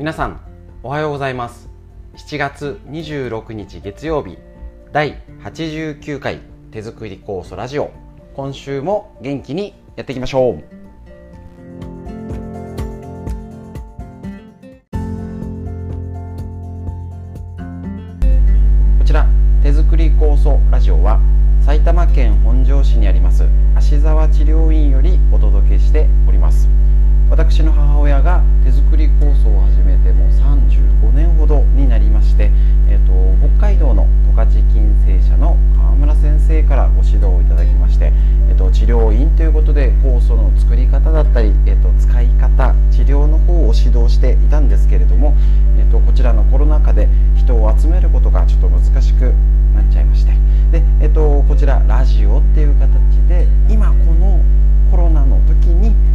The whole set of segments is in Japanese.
皆さんおはようございます。7月26日月曜日第89回手作り酵素ラジオ。今週も元気にやっていきましょう。こちら手作り酵素ラジオは埼玉県本庄市にあります芦沢治療院よりお届けしております。私の母親が手作り構想を始めてもう35年ほどになりまして、えーと、北海道の十勝金星社の川村先生からご指導をいただきまして、えーと、治療院ということで酵素の作り方だったり、えーと、使い方治療の方を指導していたんですけれども、えー、とこちらのコロナ禍で人を集めることがちょっと難しくなっちゃいましてで、えー、とこちらラジオっていう形で今このコロナの時に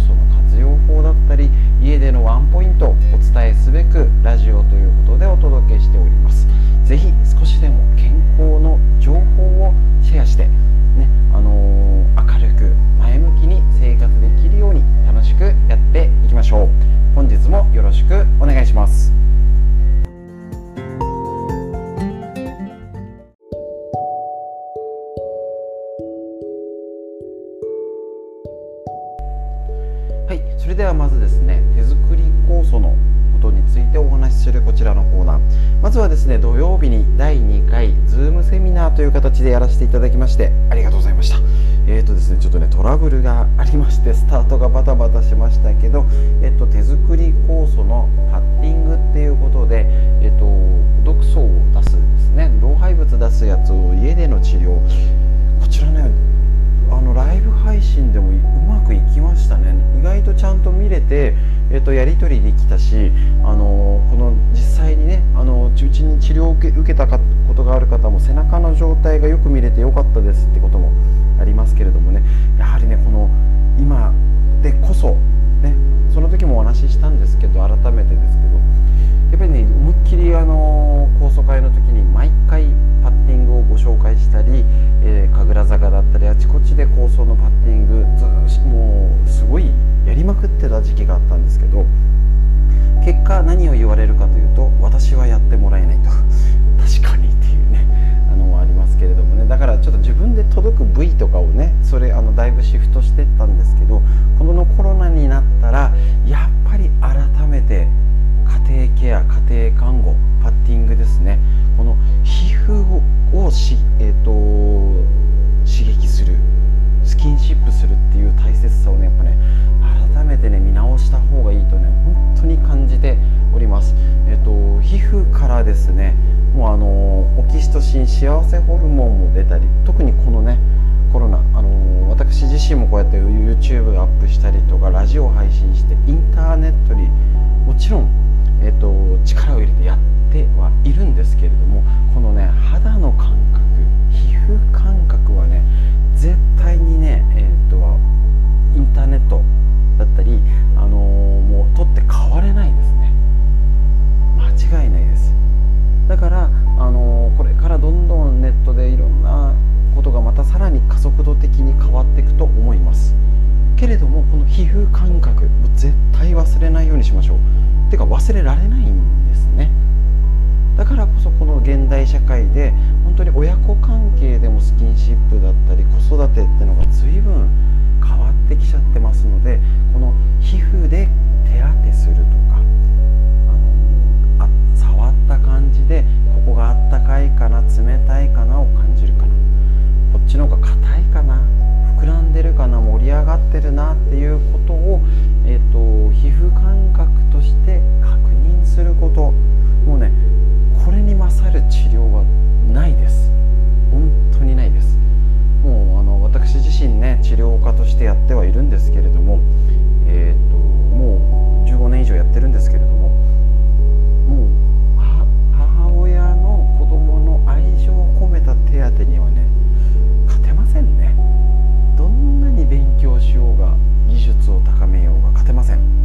素の活用法だったり家でのワンポイントをお伝えすべくラジオということでお届けしております。是非少しでも健康の情報をシェアしてねあのー、明るく前向きに生活できるように楽しくやっていきましょう。本日もよろしくお願いします。はいそれではまずですね手作り酵素のことについてお話しするこちらのコーナー。まずはですね土曜日に第2回 Zoom セミナーという形でやらせていただきましてありがとうございました。えーとですねちょっとねトラブルがありましてスタートがバタバタしましたけどえっ、と手作り酵素のパッティングっていうことでえっ、と毒素を出すですね老廃物出すやつを家での治療。こちらねあのライブ配信でもまくいきましたね。意外とちゃんと見れて、えーと、やり取りできたし、あのこの実際にねあのうちに治療を受けたことがある方も背中の状態がよく見れてよかったですってこともありますけれどもね。やはりねこのくってた時期があったんですけど結果何を言われるかというと私はやってもらえないと。確かにっていうねあのありますけれどもね。だからちょっと自分で届く部位とかをねそれあのだいぶシフトしてったんですけどこのコロナになったらやっぱり改めて家庭ケア家庭看護パッティングですね。この皮膚をし、えーと、刺激するスキンシップするっていう大切さをした方がいいとね本当に感じております。えっ、ー、と皮膚からですねもうあのオキシトシン幸せホルモンも出たり特にこのねコロナ、あの私自身もこうやって YouTube アップしたりとかラジオ配信してインターネットにもちろんえーと、力を入れてやってはいるんですけれどもこのね肌の感覚皮膚感覚はね絶対にね、えーと、インターネットだったり、あのー、もう取って変われないですね。間違いないです。だから、あのー、これからどんどんネットでいろんなことがまたさらに加速度的に変わっていくと思います。けれどもこの皮膚感覚も絶対忘れないようにしましょう。てか忘れられないんですね。だからこそこの現代社会で本当に親子関係でもスキンシップだったり子育てっていうのが随分変わってきちゃってますのでこの皮膚で手当てするとかあのあ触った感じでここがあったかいかな冷たいかなを感じるかな。こっちの方が硬いかな膨らんでるかな盛り上がってるなっていうことを、えーと、皮膚感覚として確認すること。もうねこれに勝る治療はないです。本当にないです。私自身ね治療家としてやってはいるんですけれどもえっ、ー、ともう15年以上やってるんですけれどももう母親の子供の愛情を込めた手当にはね勝てませんね。どんなに勉強しようが技術を高めようが勝てません。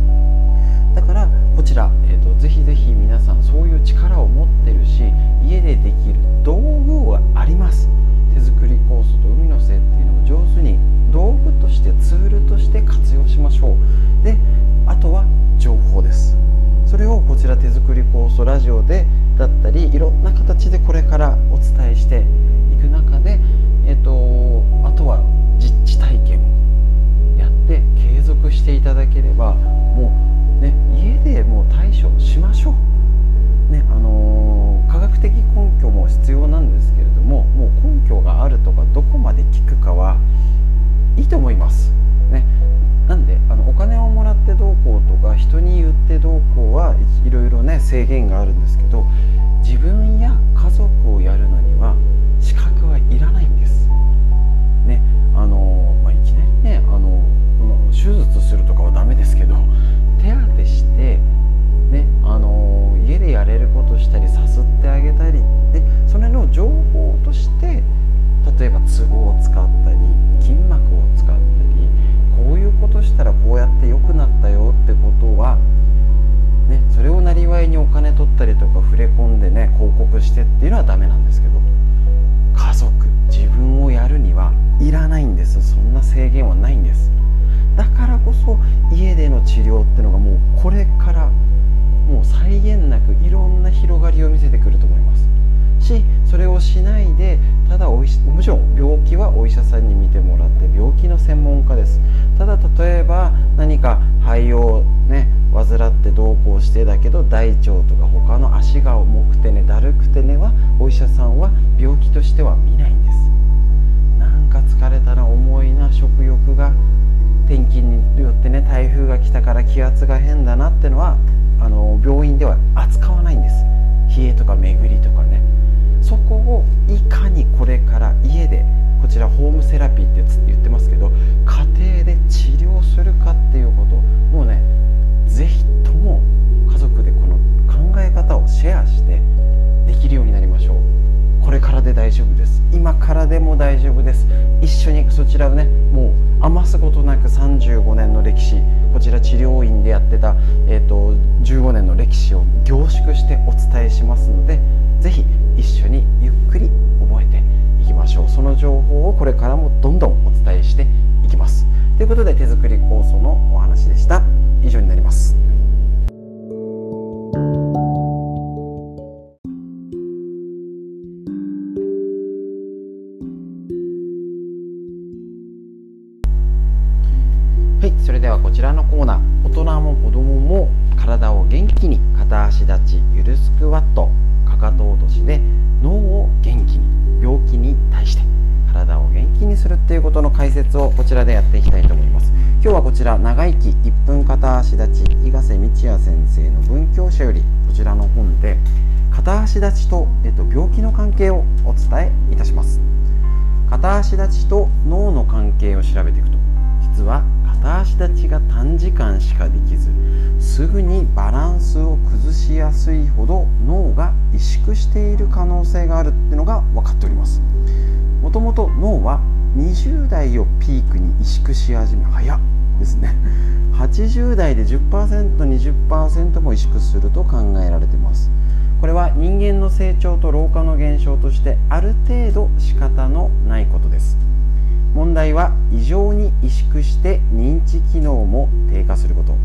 だからこちら、えーと、ぜひぜひ皆さんそういう力を持ってるし家でできる道具があります手作り酵素と海のせっていうのを上手に道具としてツールとして活用しましょうであとは情報ですちら手作り酵素ラジオでだったりいろんな形でこれからお伝えしていく中で、えーと、あとは実地体験をやって継続していただければもうね家でもう対処しましょう。ねあのー、科学的根拠も必要なんですけれどももう根拠があるとかどこまで効くかは制限があるんですけど自分や家族をやるのには資格はいらないんです。ねあのまあ、いきなりねあの手術するとかはダメですけど手当てしてねあの家でやれることしたりさすってあげたりでそれの情報として例えばツボを使ったり筋膜を使ったりこういうことしたらこうやってったりとか触れ込んでね広告してっていうのはダメなんですけど家族自分をやるにはいらないんです。そんな制限はないんです。だからこそ家での治療っていうのがもうこれからもう際限なくいろんな広がりを見せてくると思います。しそれをしないでただおいもちろん病気はお医者さんに見てもらって病気の専門家です。ただ例えば何か肺をね患ってどうこうしてだけど大腸とか他の足が重くてねだるくてねはお医者さんは病気としては見ないんです。なんか疲れたら重いな食欲が。天気によってね台風が来たから気圧が変だなってのはあの病院では扱わないんです。冷えとか巡りとかね。そこをいかにこれから家でこちらホームセラピーって言ってますけど家庭で治療するかっていうこと。もうね是非とも家族でこの考え方をシェアしてできるようになりましょう。これからで大丈夫です。今からでも大丈夫です。一緒にそちらをねもう余すことなく35年の歴史こちら治療院でやってた、えーと、15年の歴史を凝縮してお伝えしますので是非一緒にゆっくり覚えていきましょう。その情報をこれからもどんどんお伝えしていきます。ということで手作り酵素のお話でした。それではこちらのコーナー大人も子供も体を元気に片足立ちゆるスクワットかかと落としで脳を元気に病気に対して体を元気にするっていうことの解説をこちらでやっていきたいと思います。今日はこちら長生き1分片足立ち伊賀瀬道也先生の文教者よりこちらの本で片足立ちと、えっと、病気の関係をお伝えいたします。片足立ちと脳の関係を調べていくと実は片足立ちが短時間しかできずすぐにバランスを崩しやすいほど脳が萎縮している可能性があるっていうのが分かっております。もともと脳は20代をピークに萎縮し始め早ですね。80代で 10%20% も萎縮すると考えられています。これは人間の成長と老化の現象としてある程度仕方のないことです。問題は異常に萎縮して認知機能も低下すること。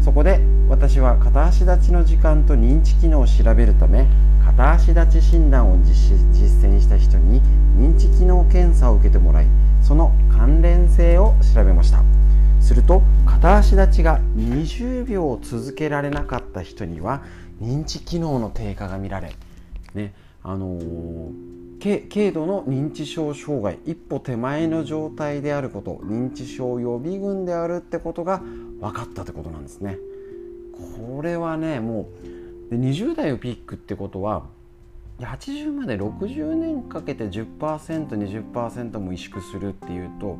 そこで私は片足立ちの時間と認知機能を調べるため片足立ち診断を実践した人に認知機能検査を受けてもらいその関連性を調べました。すると片足立ちが20秒続けられなかった人には認知機能の低下が見られ、ねあのー軽度の認知症障害一歩手前の状態であること認知症予備軍であるってことが分かったってことなんですね。これはねもうで20代をピークってことは80まで60年かけて 10%20% も萎縮するっていうと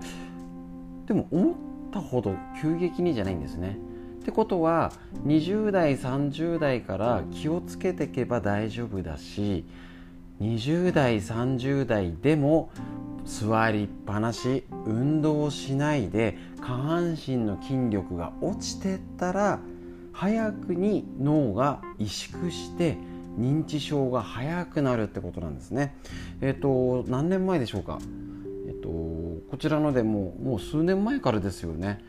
でも思ったほど急激にじゃないんですね。ってことは20代30代から気をつけていけば大丈夫だし20代30代でも座りっぱなし運動しないで下半身の筋力が落ちてったら早くに脳が萎縮して認知症が早くなるってことなんですね。えっ、と何年前でしょうか？えっ、とこちらのでももう数年前からですよね。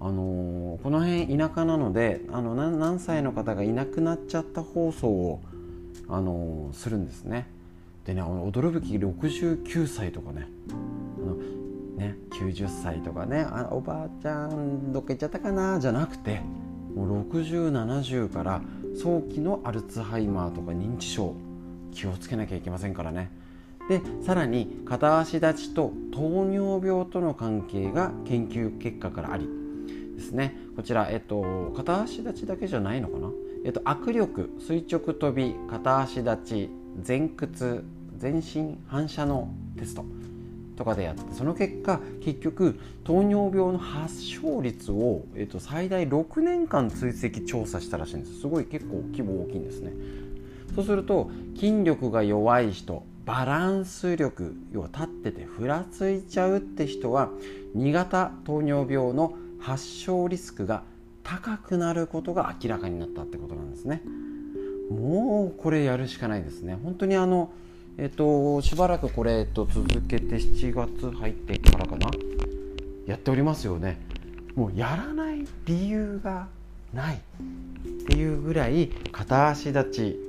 あのー、この辺田舎なのであの何歳の方がいなくなっちゃった放送を、あの、するんですね。でね驚き69歳とかね。あのね90歳とかねあおばあちゃんどっか行っちゃったかなじゃなくてもう6070から早期のアルツハイマーとか認知症気をつけなきゃいけませんからね。でさらに片足立ちと糖尿病との関係が研究結果からありですね。こちら、えっと、片足立ちだけじゃないのかな、えっと、握力垂直跳び片足立ち前屈全身反射のテストとかでやってその結果結局糖尿病の発症率を、えっと、最大6年間追跡調査したらしいんです。すごい結構規模大きいんですね。そうすると筋力が弱い人バランス力要は立っててふらついちゃうって人は2型糖尿病の発症リスクが高くなることが明らかになったってことなんですね。もうこれやるしかないですね。本当にあのえっとしばらくこれ、えっと、続けて7月入ってからかな。やっておりますよね。もうやらない理由がない。っていうぐらい片足立ち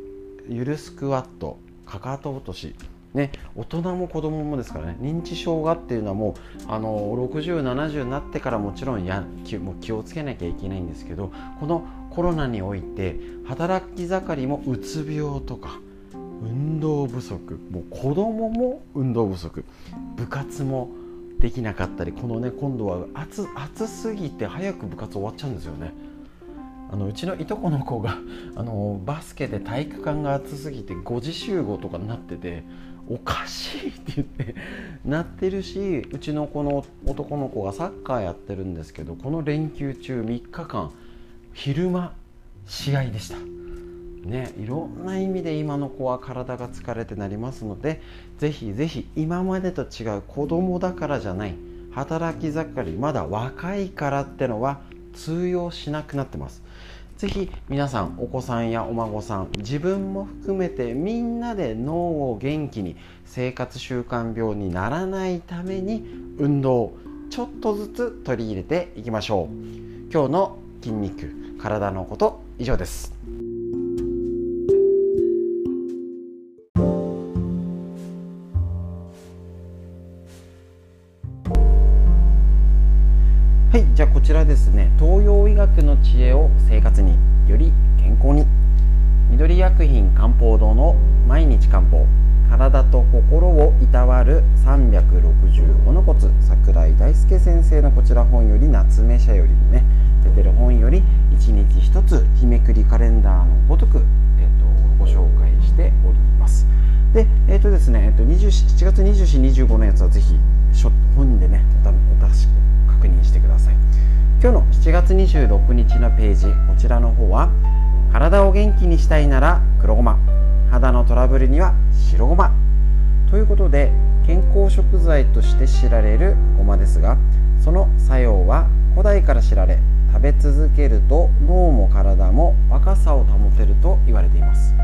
ゆるスクワットかかと落とし。ね、大人も子供もですからね。認知症がっていうのはもうあの6070になってからもちろんや気も気をつけなきゃいけないんですけどこのコロナにおいて働き盛りもうつ病とか運動不足もう子供も運動不足部活もできなかったりこのね今度は暑暑すぎて早く部活終わっちゃうんですよね。あのうちのいとこの子が あのバスケで体育館が暑すぎて5時集合とかになってておかしいって言ってなってるしうちのこの男の子がサッカーやってるんですけどこの連休中3日間昼間試合でした。ね、いろんな意味で今の子は体が疲れてなりますのでぜひぜひ今までと違う子供だからじゃない働き盛りまだ若いからってのは通用しなくなってます。ぜひ皆さんお子さんやお孫さん自分も含めてみんなで脳を元気に生活習慣病にならないために運動ちょっとずつ取り入れていきましょう。今日の筋肉。体のこと以上です。はいじゃあこちらですね。東洋医学の知恵を生活により健康に。緑薬品漢方堂の毎日漢方。体と心をいたわる365のコツ。桜井大輔先生のこちら本より夏目社よりね出てる本より一日一つ日めくりカレンダーのごとく、えーと、ご紹介しております。でえっ、ー、とですね、えーと、7月2425のやつはぜひ本でねお確確認してください。今日の7月26日のページこちらの方は体を元気にしたいなら黒ごま。肌のトラブルには白ごま。ということで健康食材として知られるごまですがその作用は古代から知られ食べ続けると脳も体も若さを保てると言われています。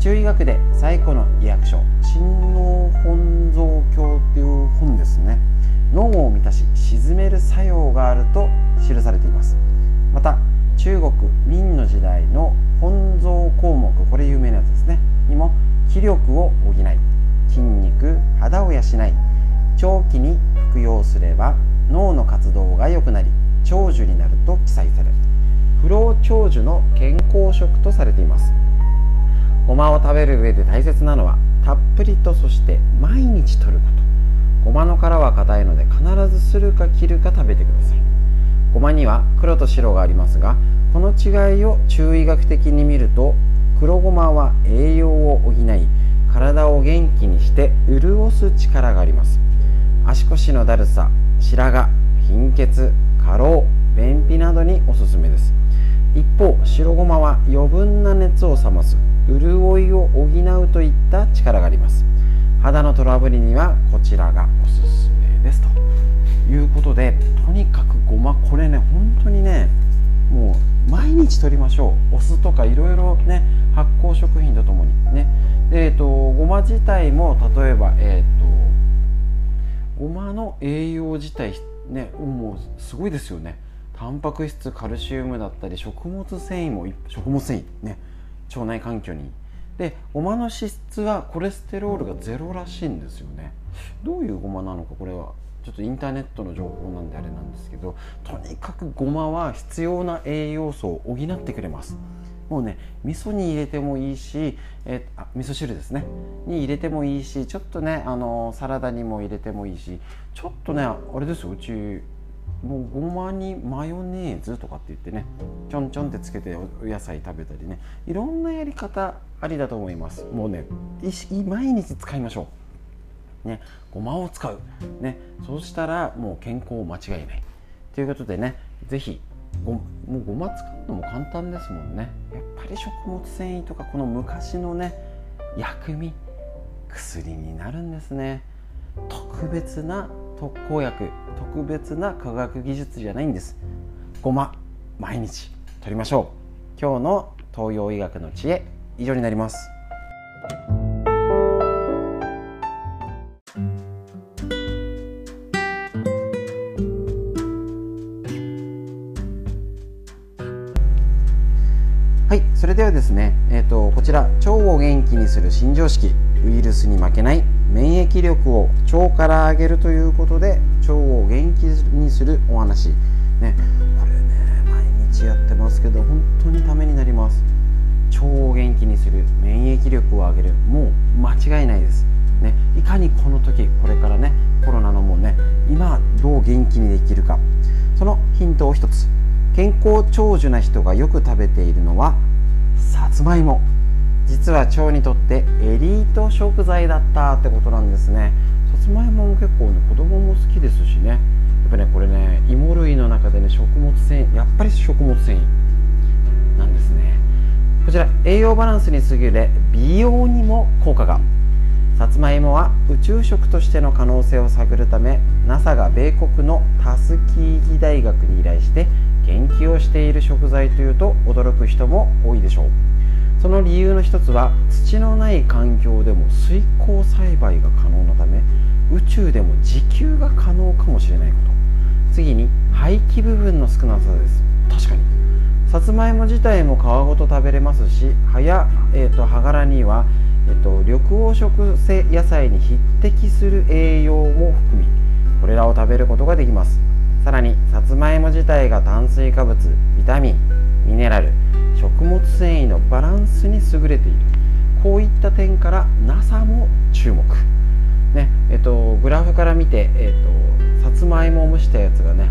中医学で最古の医薬書「心脳本草経」っていう本ですね。脳を満たし沈める作用があると記されています。また中国明の時代の本草項目これ有名なやつですね。にも気力を補い筋肉肌を養い長期に服用すれば脳の活動が良くなり長寿になると記載され不老長寿の健康食とされています。ごまを食べる上で大切なのはたっぷりとそして毎日摂ること。ごまの殻は硬いので必ずするか切るか食べてください。ごまには黒と白がありますがこの違いを中医学的に見ると黒ごまは栄養を補い体を元気にして潤す力があります。足腰のだるさ白髪貧血過労便秘などにおすすめです。一方白ごまは余分な熱を冷ます。潤いを補うといった力があります。肌のトラブルにはこちらがおすすめです。ということでとにかくごまこれね本当にねもう毎日取りましょう。お酢とかいろいろね発酵食品とともに。ね。で、えーと、ごま自体も例えばえっ、ー、とごまの栄養自体ねもうすごいですよね。タンパク質カルシウムだったり食物繊維も食物繊維ね腸内環境に。でごまの脂質はコレステロールがゼロらしいんですよね。どういうごまなのかこれは。ちょっとインターネットの情報なんであれなんですけどとにかくごまは必要な栄養素を補ってくれます。もうね味噌に入れてもいいし、えー、あ味噌汁ですね。に入れてもいいしちょっとねあのサラダにも入れてもいいしちょっとねあれですようちもうごまにマヨネーズとかって言ってねちょんちょんってつけてお野菜食べたりねいろんなやり方ありだと思います。もうね毎日使いましょう。ねごまを使う。ねそうしたらもう健康間違いない。ということでね是非ごもうごま使うのも簡単ですもんね。やっぱり食物繊維とかこの昔のね薬味薬になるんですね。特別な特効薬特別な科学技術じゃないんです。ごま毎日取りましょう。今日の東洋医学の知恵以上になります。ね、えーと、こちら腸を元気にする新常識ウイルスに負けない免疫力を腸から上げるということで腸を元気にするお話。ねこれね毎日やってますけど本当にためになります。腸を元気にする免疫力を上げるもう間違いないです。ねいかにこの時これからねコロナのもうね今どう元気にできるか。そのヒントを一つ。健康長寿な人がよく食べているのはさつまいも。実は腸にとってエリート食材だったってことなんですね。さつまいもも結構ね子供も好きですしね。やっぱねこれね芋類の中でね食物繊維やっぱり食物繊維なんですね。こちら栄養バランスに優れ美容にも効果が。さつまいもは宇宙食としての可能性を探るため NASA が米国のタスキーギ大学に依頼して研究をしている食材というと驚く人も多いでしょう。その理由の一つは土のない環境でも水耕栽培が可能なため宇宙でも自給が可能かもしれないこと。次に廃棄部分の少なさです。確かに。さつまいも自体も皮ごと食べれますし葉や、えーと、葉柄にはえっと、緑黄色性野菜に匹敵する栄養も含みこれらを食べることができます。さらにさつまいも自体が炭水化物ビタミンミネラル食物繊維のバランスに優れている。こういった点から NASA も注目。ねえっとグラフから見て、えっと、さつまいもを蒸したやつがね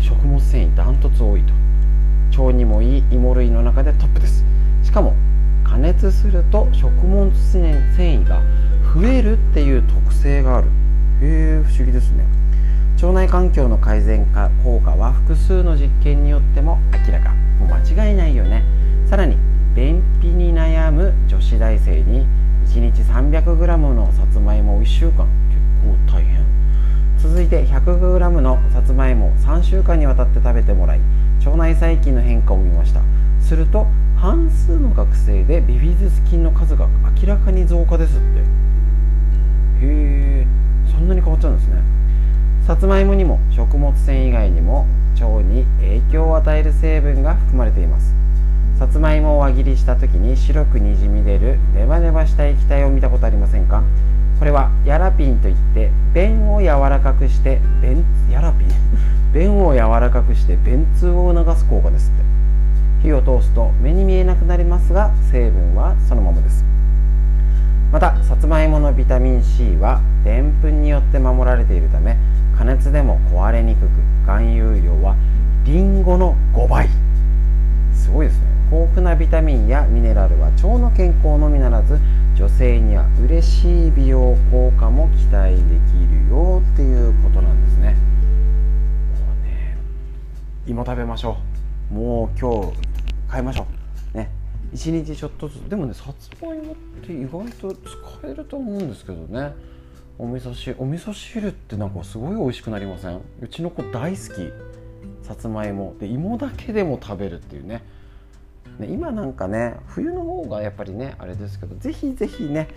食物繊維ダントツ多いと。腸にもいい芋類の中でトップです。しかも加熱すると食物繊維が増えるっていう特性がある。へえ不思議ですね。腸内環境の改善化効果は複数の実験によっても明らか。もう間違いないよね。さらに便秘に悩む女子大生に1日 300g のさつまいもを1週間。結構大変。続いて 100g のさつまいもを3週間にわたって食べてもらい腸内細菌の変化を見ました。すると半数の学生でビフィズス菌の数が明らかに増加ですって。へえそんなに変わっちゃうんですね。さつまいもにも食物繊維以外にも腸に影響を与える成分が含まれています。さつまいもを輪切りした時に白くにじみ出るネバネバした液体を見たことありませんか？これはヤラピンといって便を柔らかくして便ヤラピン？便を柔らかくして 便通を促す効果ですって。火を通すと目に見えなくなりますが成分はそのままです。またさつまいものビタミン C はでんぷんによって守られているため加熱でも壊れにくく含有量はりんごの5倍。すごいですね。豊富なビタミンやミネラルは腸の健康のみならず女性には嬉しい美容効果も期待できるよっていうことなんですね。もうね芋食べましょう。もう今日変えましょう。ね。1日ちょっとずつ。でもねさつまいもって意外と使えると思うんですけどね。お味噌汁お味噌汁ってなんかすごい美味しくなりません？うちの子大好き。さつまいも。で芋だけでも食べるっていうね。ね今なんかね冬の方がやっぱりねあれですけどぜひぜひね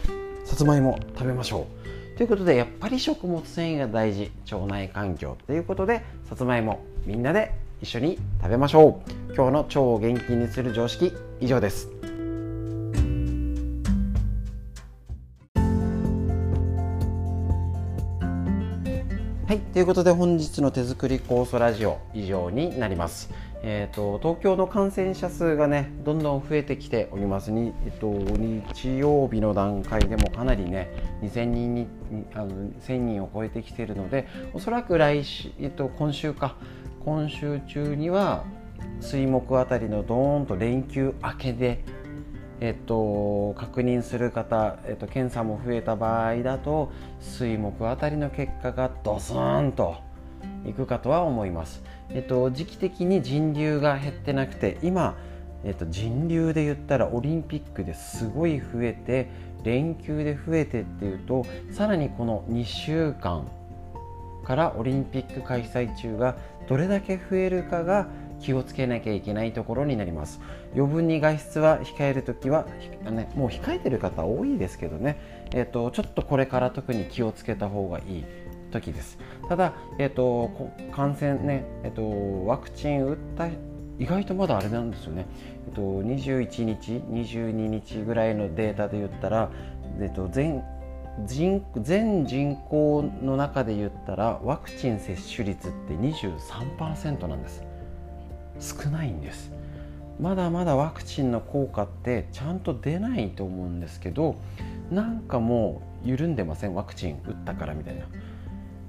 さつまいも食べましょう。ということでやっぱり食物繊維が大事。腸内環境ということでさつまいもみんなで一緒に食べましょう。今日の腸を元気にする常識以上です。はい。ということで本日の手作り酵素ラジオ以上になります。えーと、東京の感染者数がねどんどん増えてきておりますに、えっと、日曜日の段階でもかなりね2000人にあの1000人を超えてきているのでおそらく来週、えっと、今週か。今週中には水木あたりのドーンと連休明けで、えっと、確認する方、えっと、検査も増えた場合だと水木あたりの結果がドスーンといくかとは思います。えっと、時期的に人流が減ってなくて今、えっと、人流で言ったらオリンピックですごい増えて連休で増えてっていうとさらにこの2週間からオリンピック開催中がどれだけ増えるかが気をつけなきゃいけないところになります余分に外出は控えるときは、ね、もう控えてる方多いですけどね、えっと、ちょっとこれから特に気をつけた方がいい時です。ただ、えーと、感染ね、えーと、ワクチン打った意外とまだあれなんですよね、えーと、21日22日ぐらいのデータで言ったら、えー、と全人全人口の中で言ったらワクチン接種率って23%なんです。少ないんです。まだまだワクチンの効果ってちゃんと出ないと思うんですけどなんかもう緩んでません？ワクチン打ったからみたいな。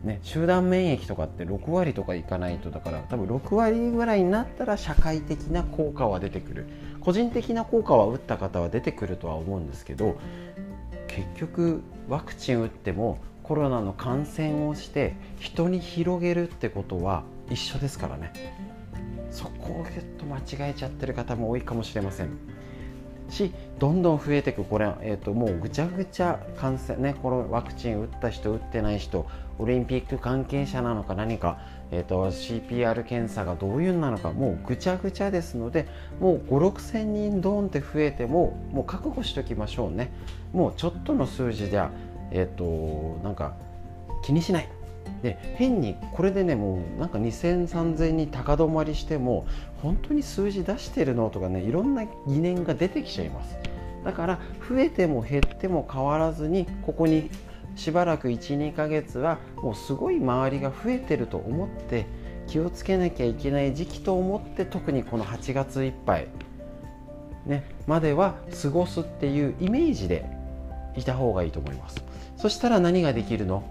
ね、集団免疫とかって6割とかいかないとだから多分6割ぐらいになったら社会的な効果は出てくる。個人的な効果は打った方は出てくるとは思うんですけど結局ワクチン打ってもコロナの感染をして人に広げるってことは一緒ですからね。そこをちょっと間違えちゃってる方も多いかもしれません。しどんどん増えていくこれ、えーと、もうぐちゃぐちゃ感染ねこのワクチン打った人打ってない人オリンピック関係者なのか何か、えーと、CPR 検査がどういうなのかもうぐちゃぐちゃですのでもう5 6 0 0人ドーンって増えてももう覚悟しておきましょうね。もうちょっとの数字じゃえっ、ー、となんか気にしない。で変にこれでねもうなんか20003000に高止まりしても本当に数字出してるのとかねいろんな疑念が出てきちゃいます。だから増えても減っても変わらずにここにしばらく12ヶ月はもうすごい周りが増えてると思って気をつけなきゃいけない時期と思って特にこの8月いっぱい、ね、までは過ごすっていうイメージでいた方がいいと思います。そしたら何ができるの？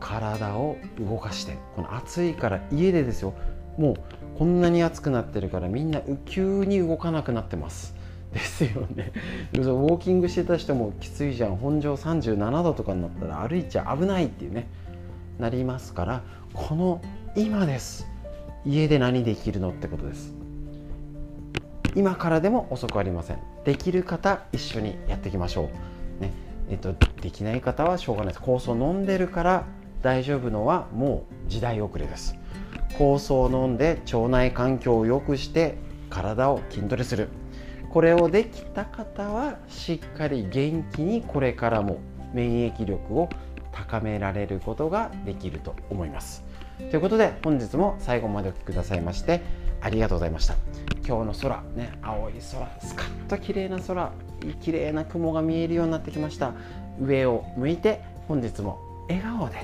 体を動かしてこの暑いから家でですよ。もうこんなに暑くなってるからみんな急に動かなくなってます。ですよね。ウォーキングしてた人もきついじゃん。本上37度とかになったら歩いちゃ危ないっていうね。なりますからこの今です。家で何できるのってことです。今からでも遅くありません。できる方一緒にやっていきましょう。ね。えっとできない方はしょうがないです。酵素飲んでるから大丈夫のはもう時代遅れです。酵素を飲んで腸内環境を良くして体を筋トレする。これをできた方はしっかり元気にこれからも免疫力を高められることができると思います。ということで本日も最後までお聴きくださいましてありがとうございました。今日の空ね青い空スカッと綺麗な空綺麗な雲が見えるようになってきました。上を向いて本日も笑顔で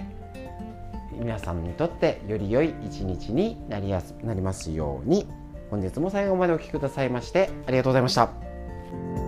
皆さんにとってより良い一日になりやすなりますように本日も最後までお聴きくださいましてありがとうございました。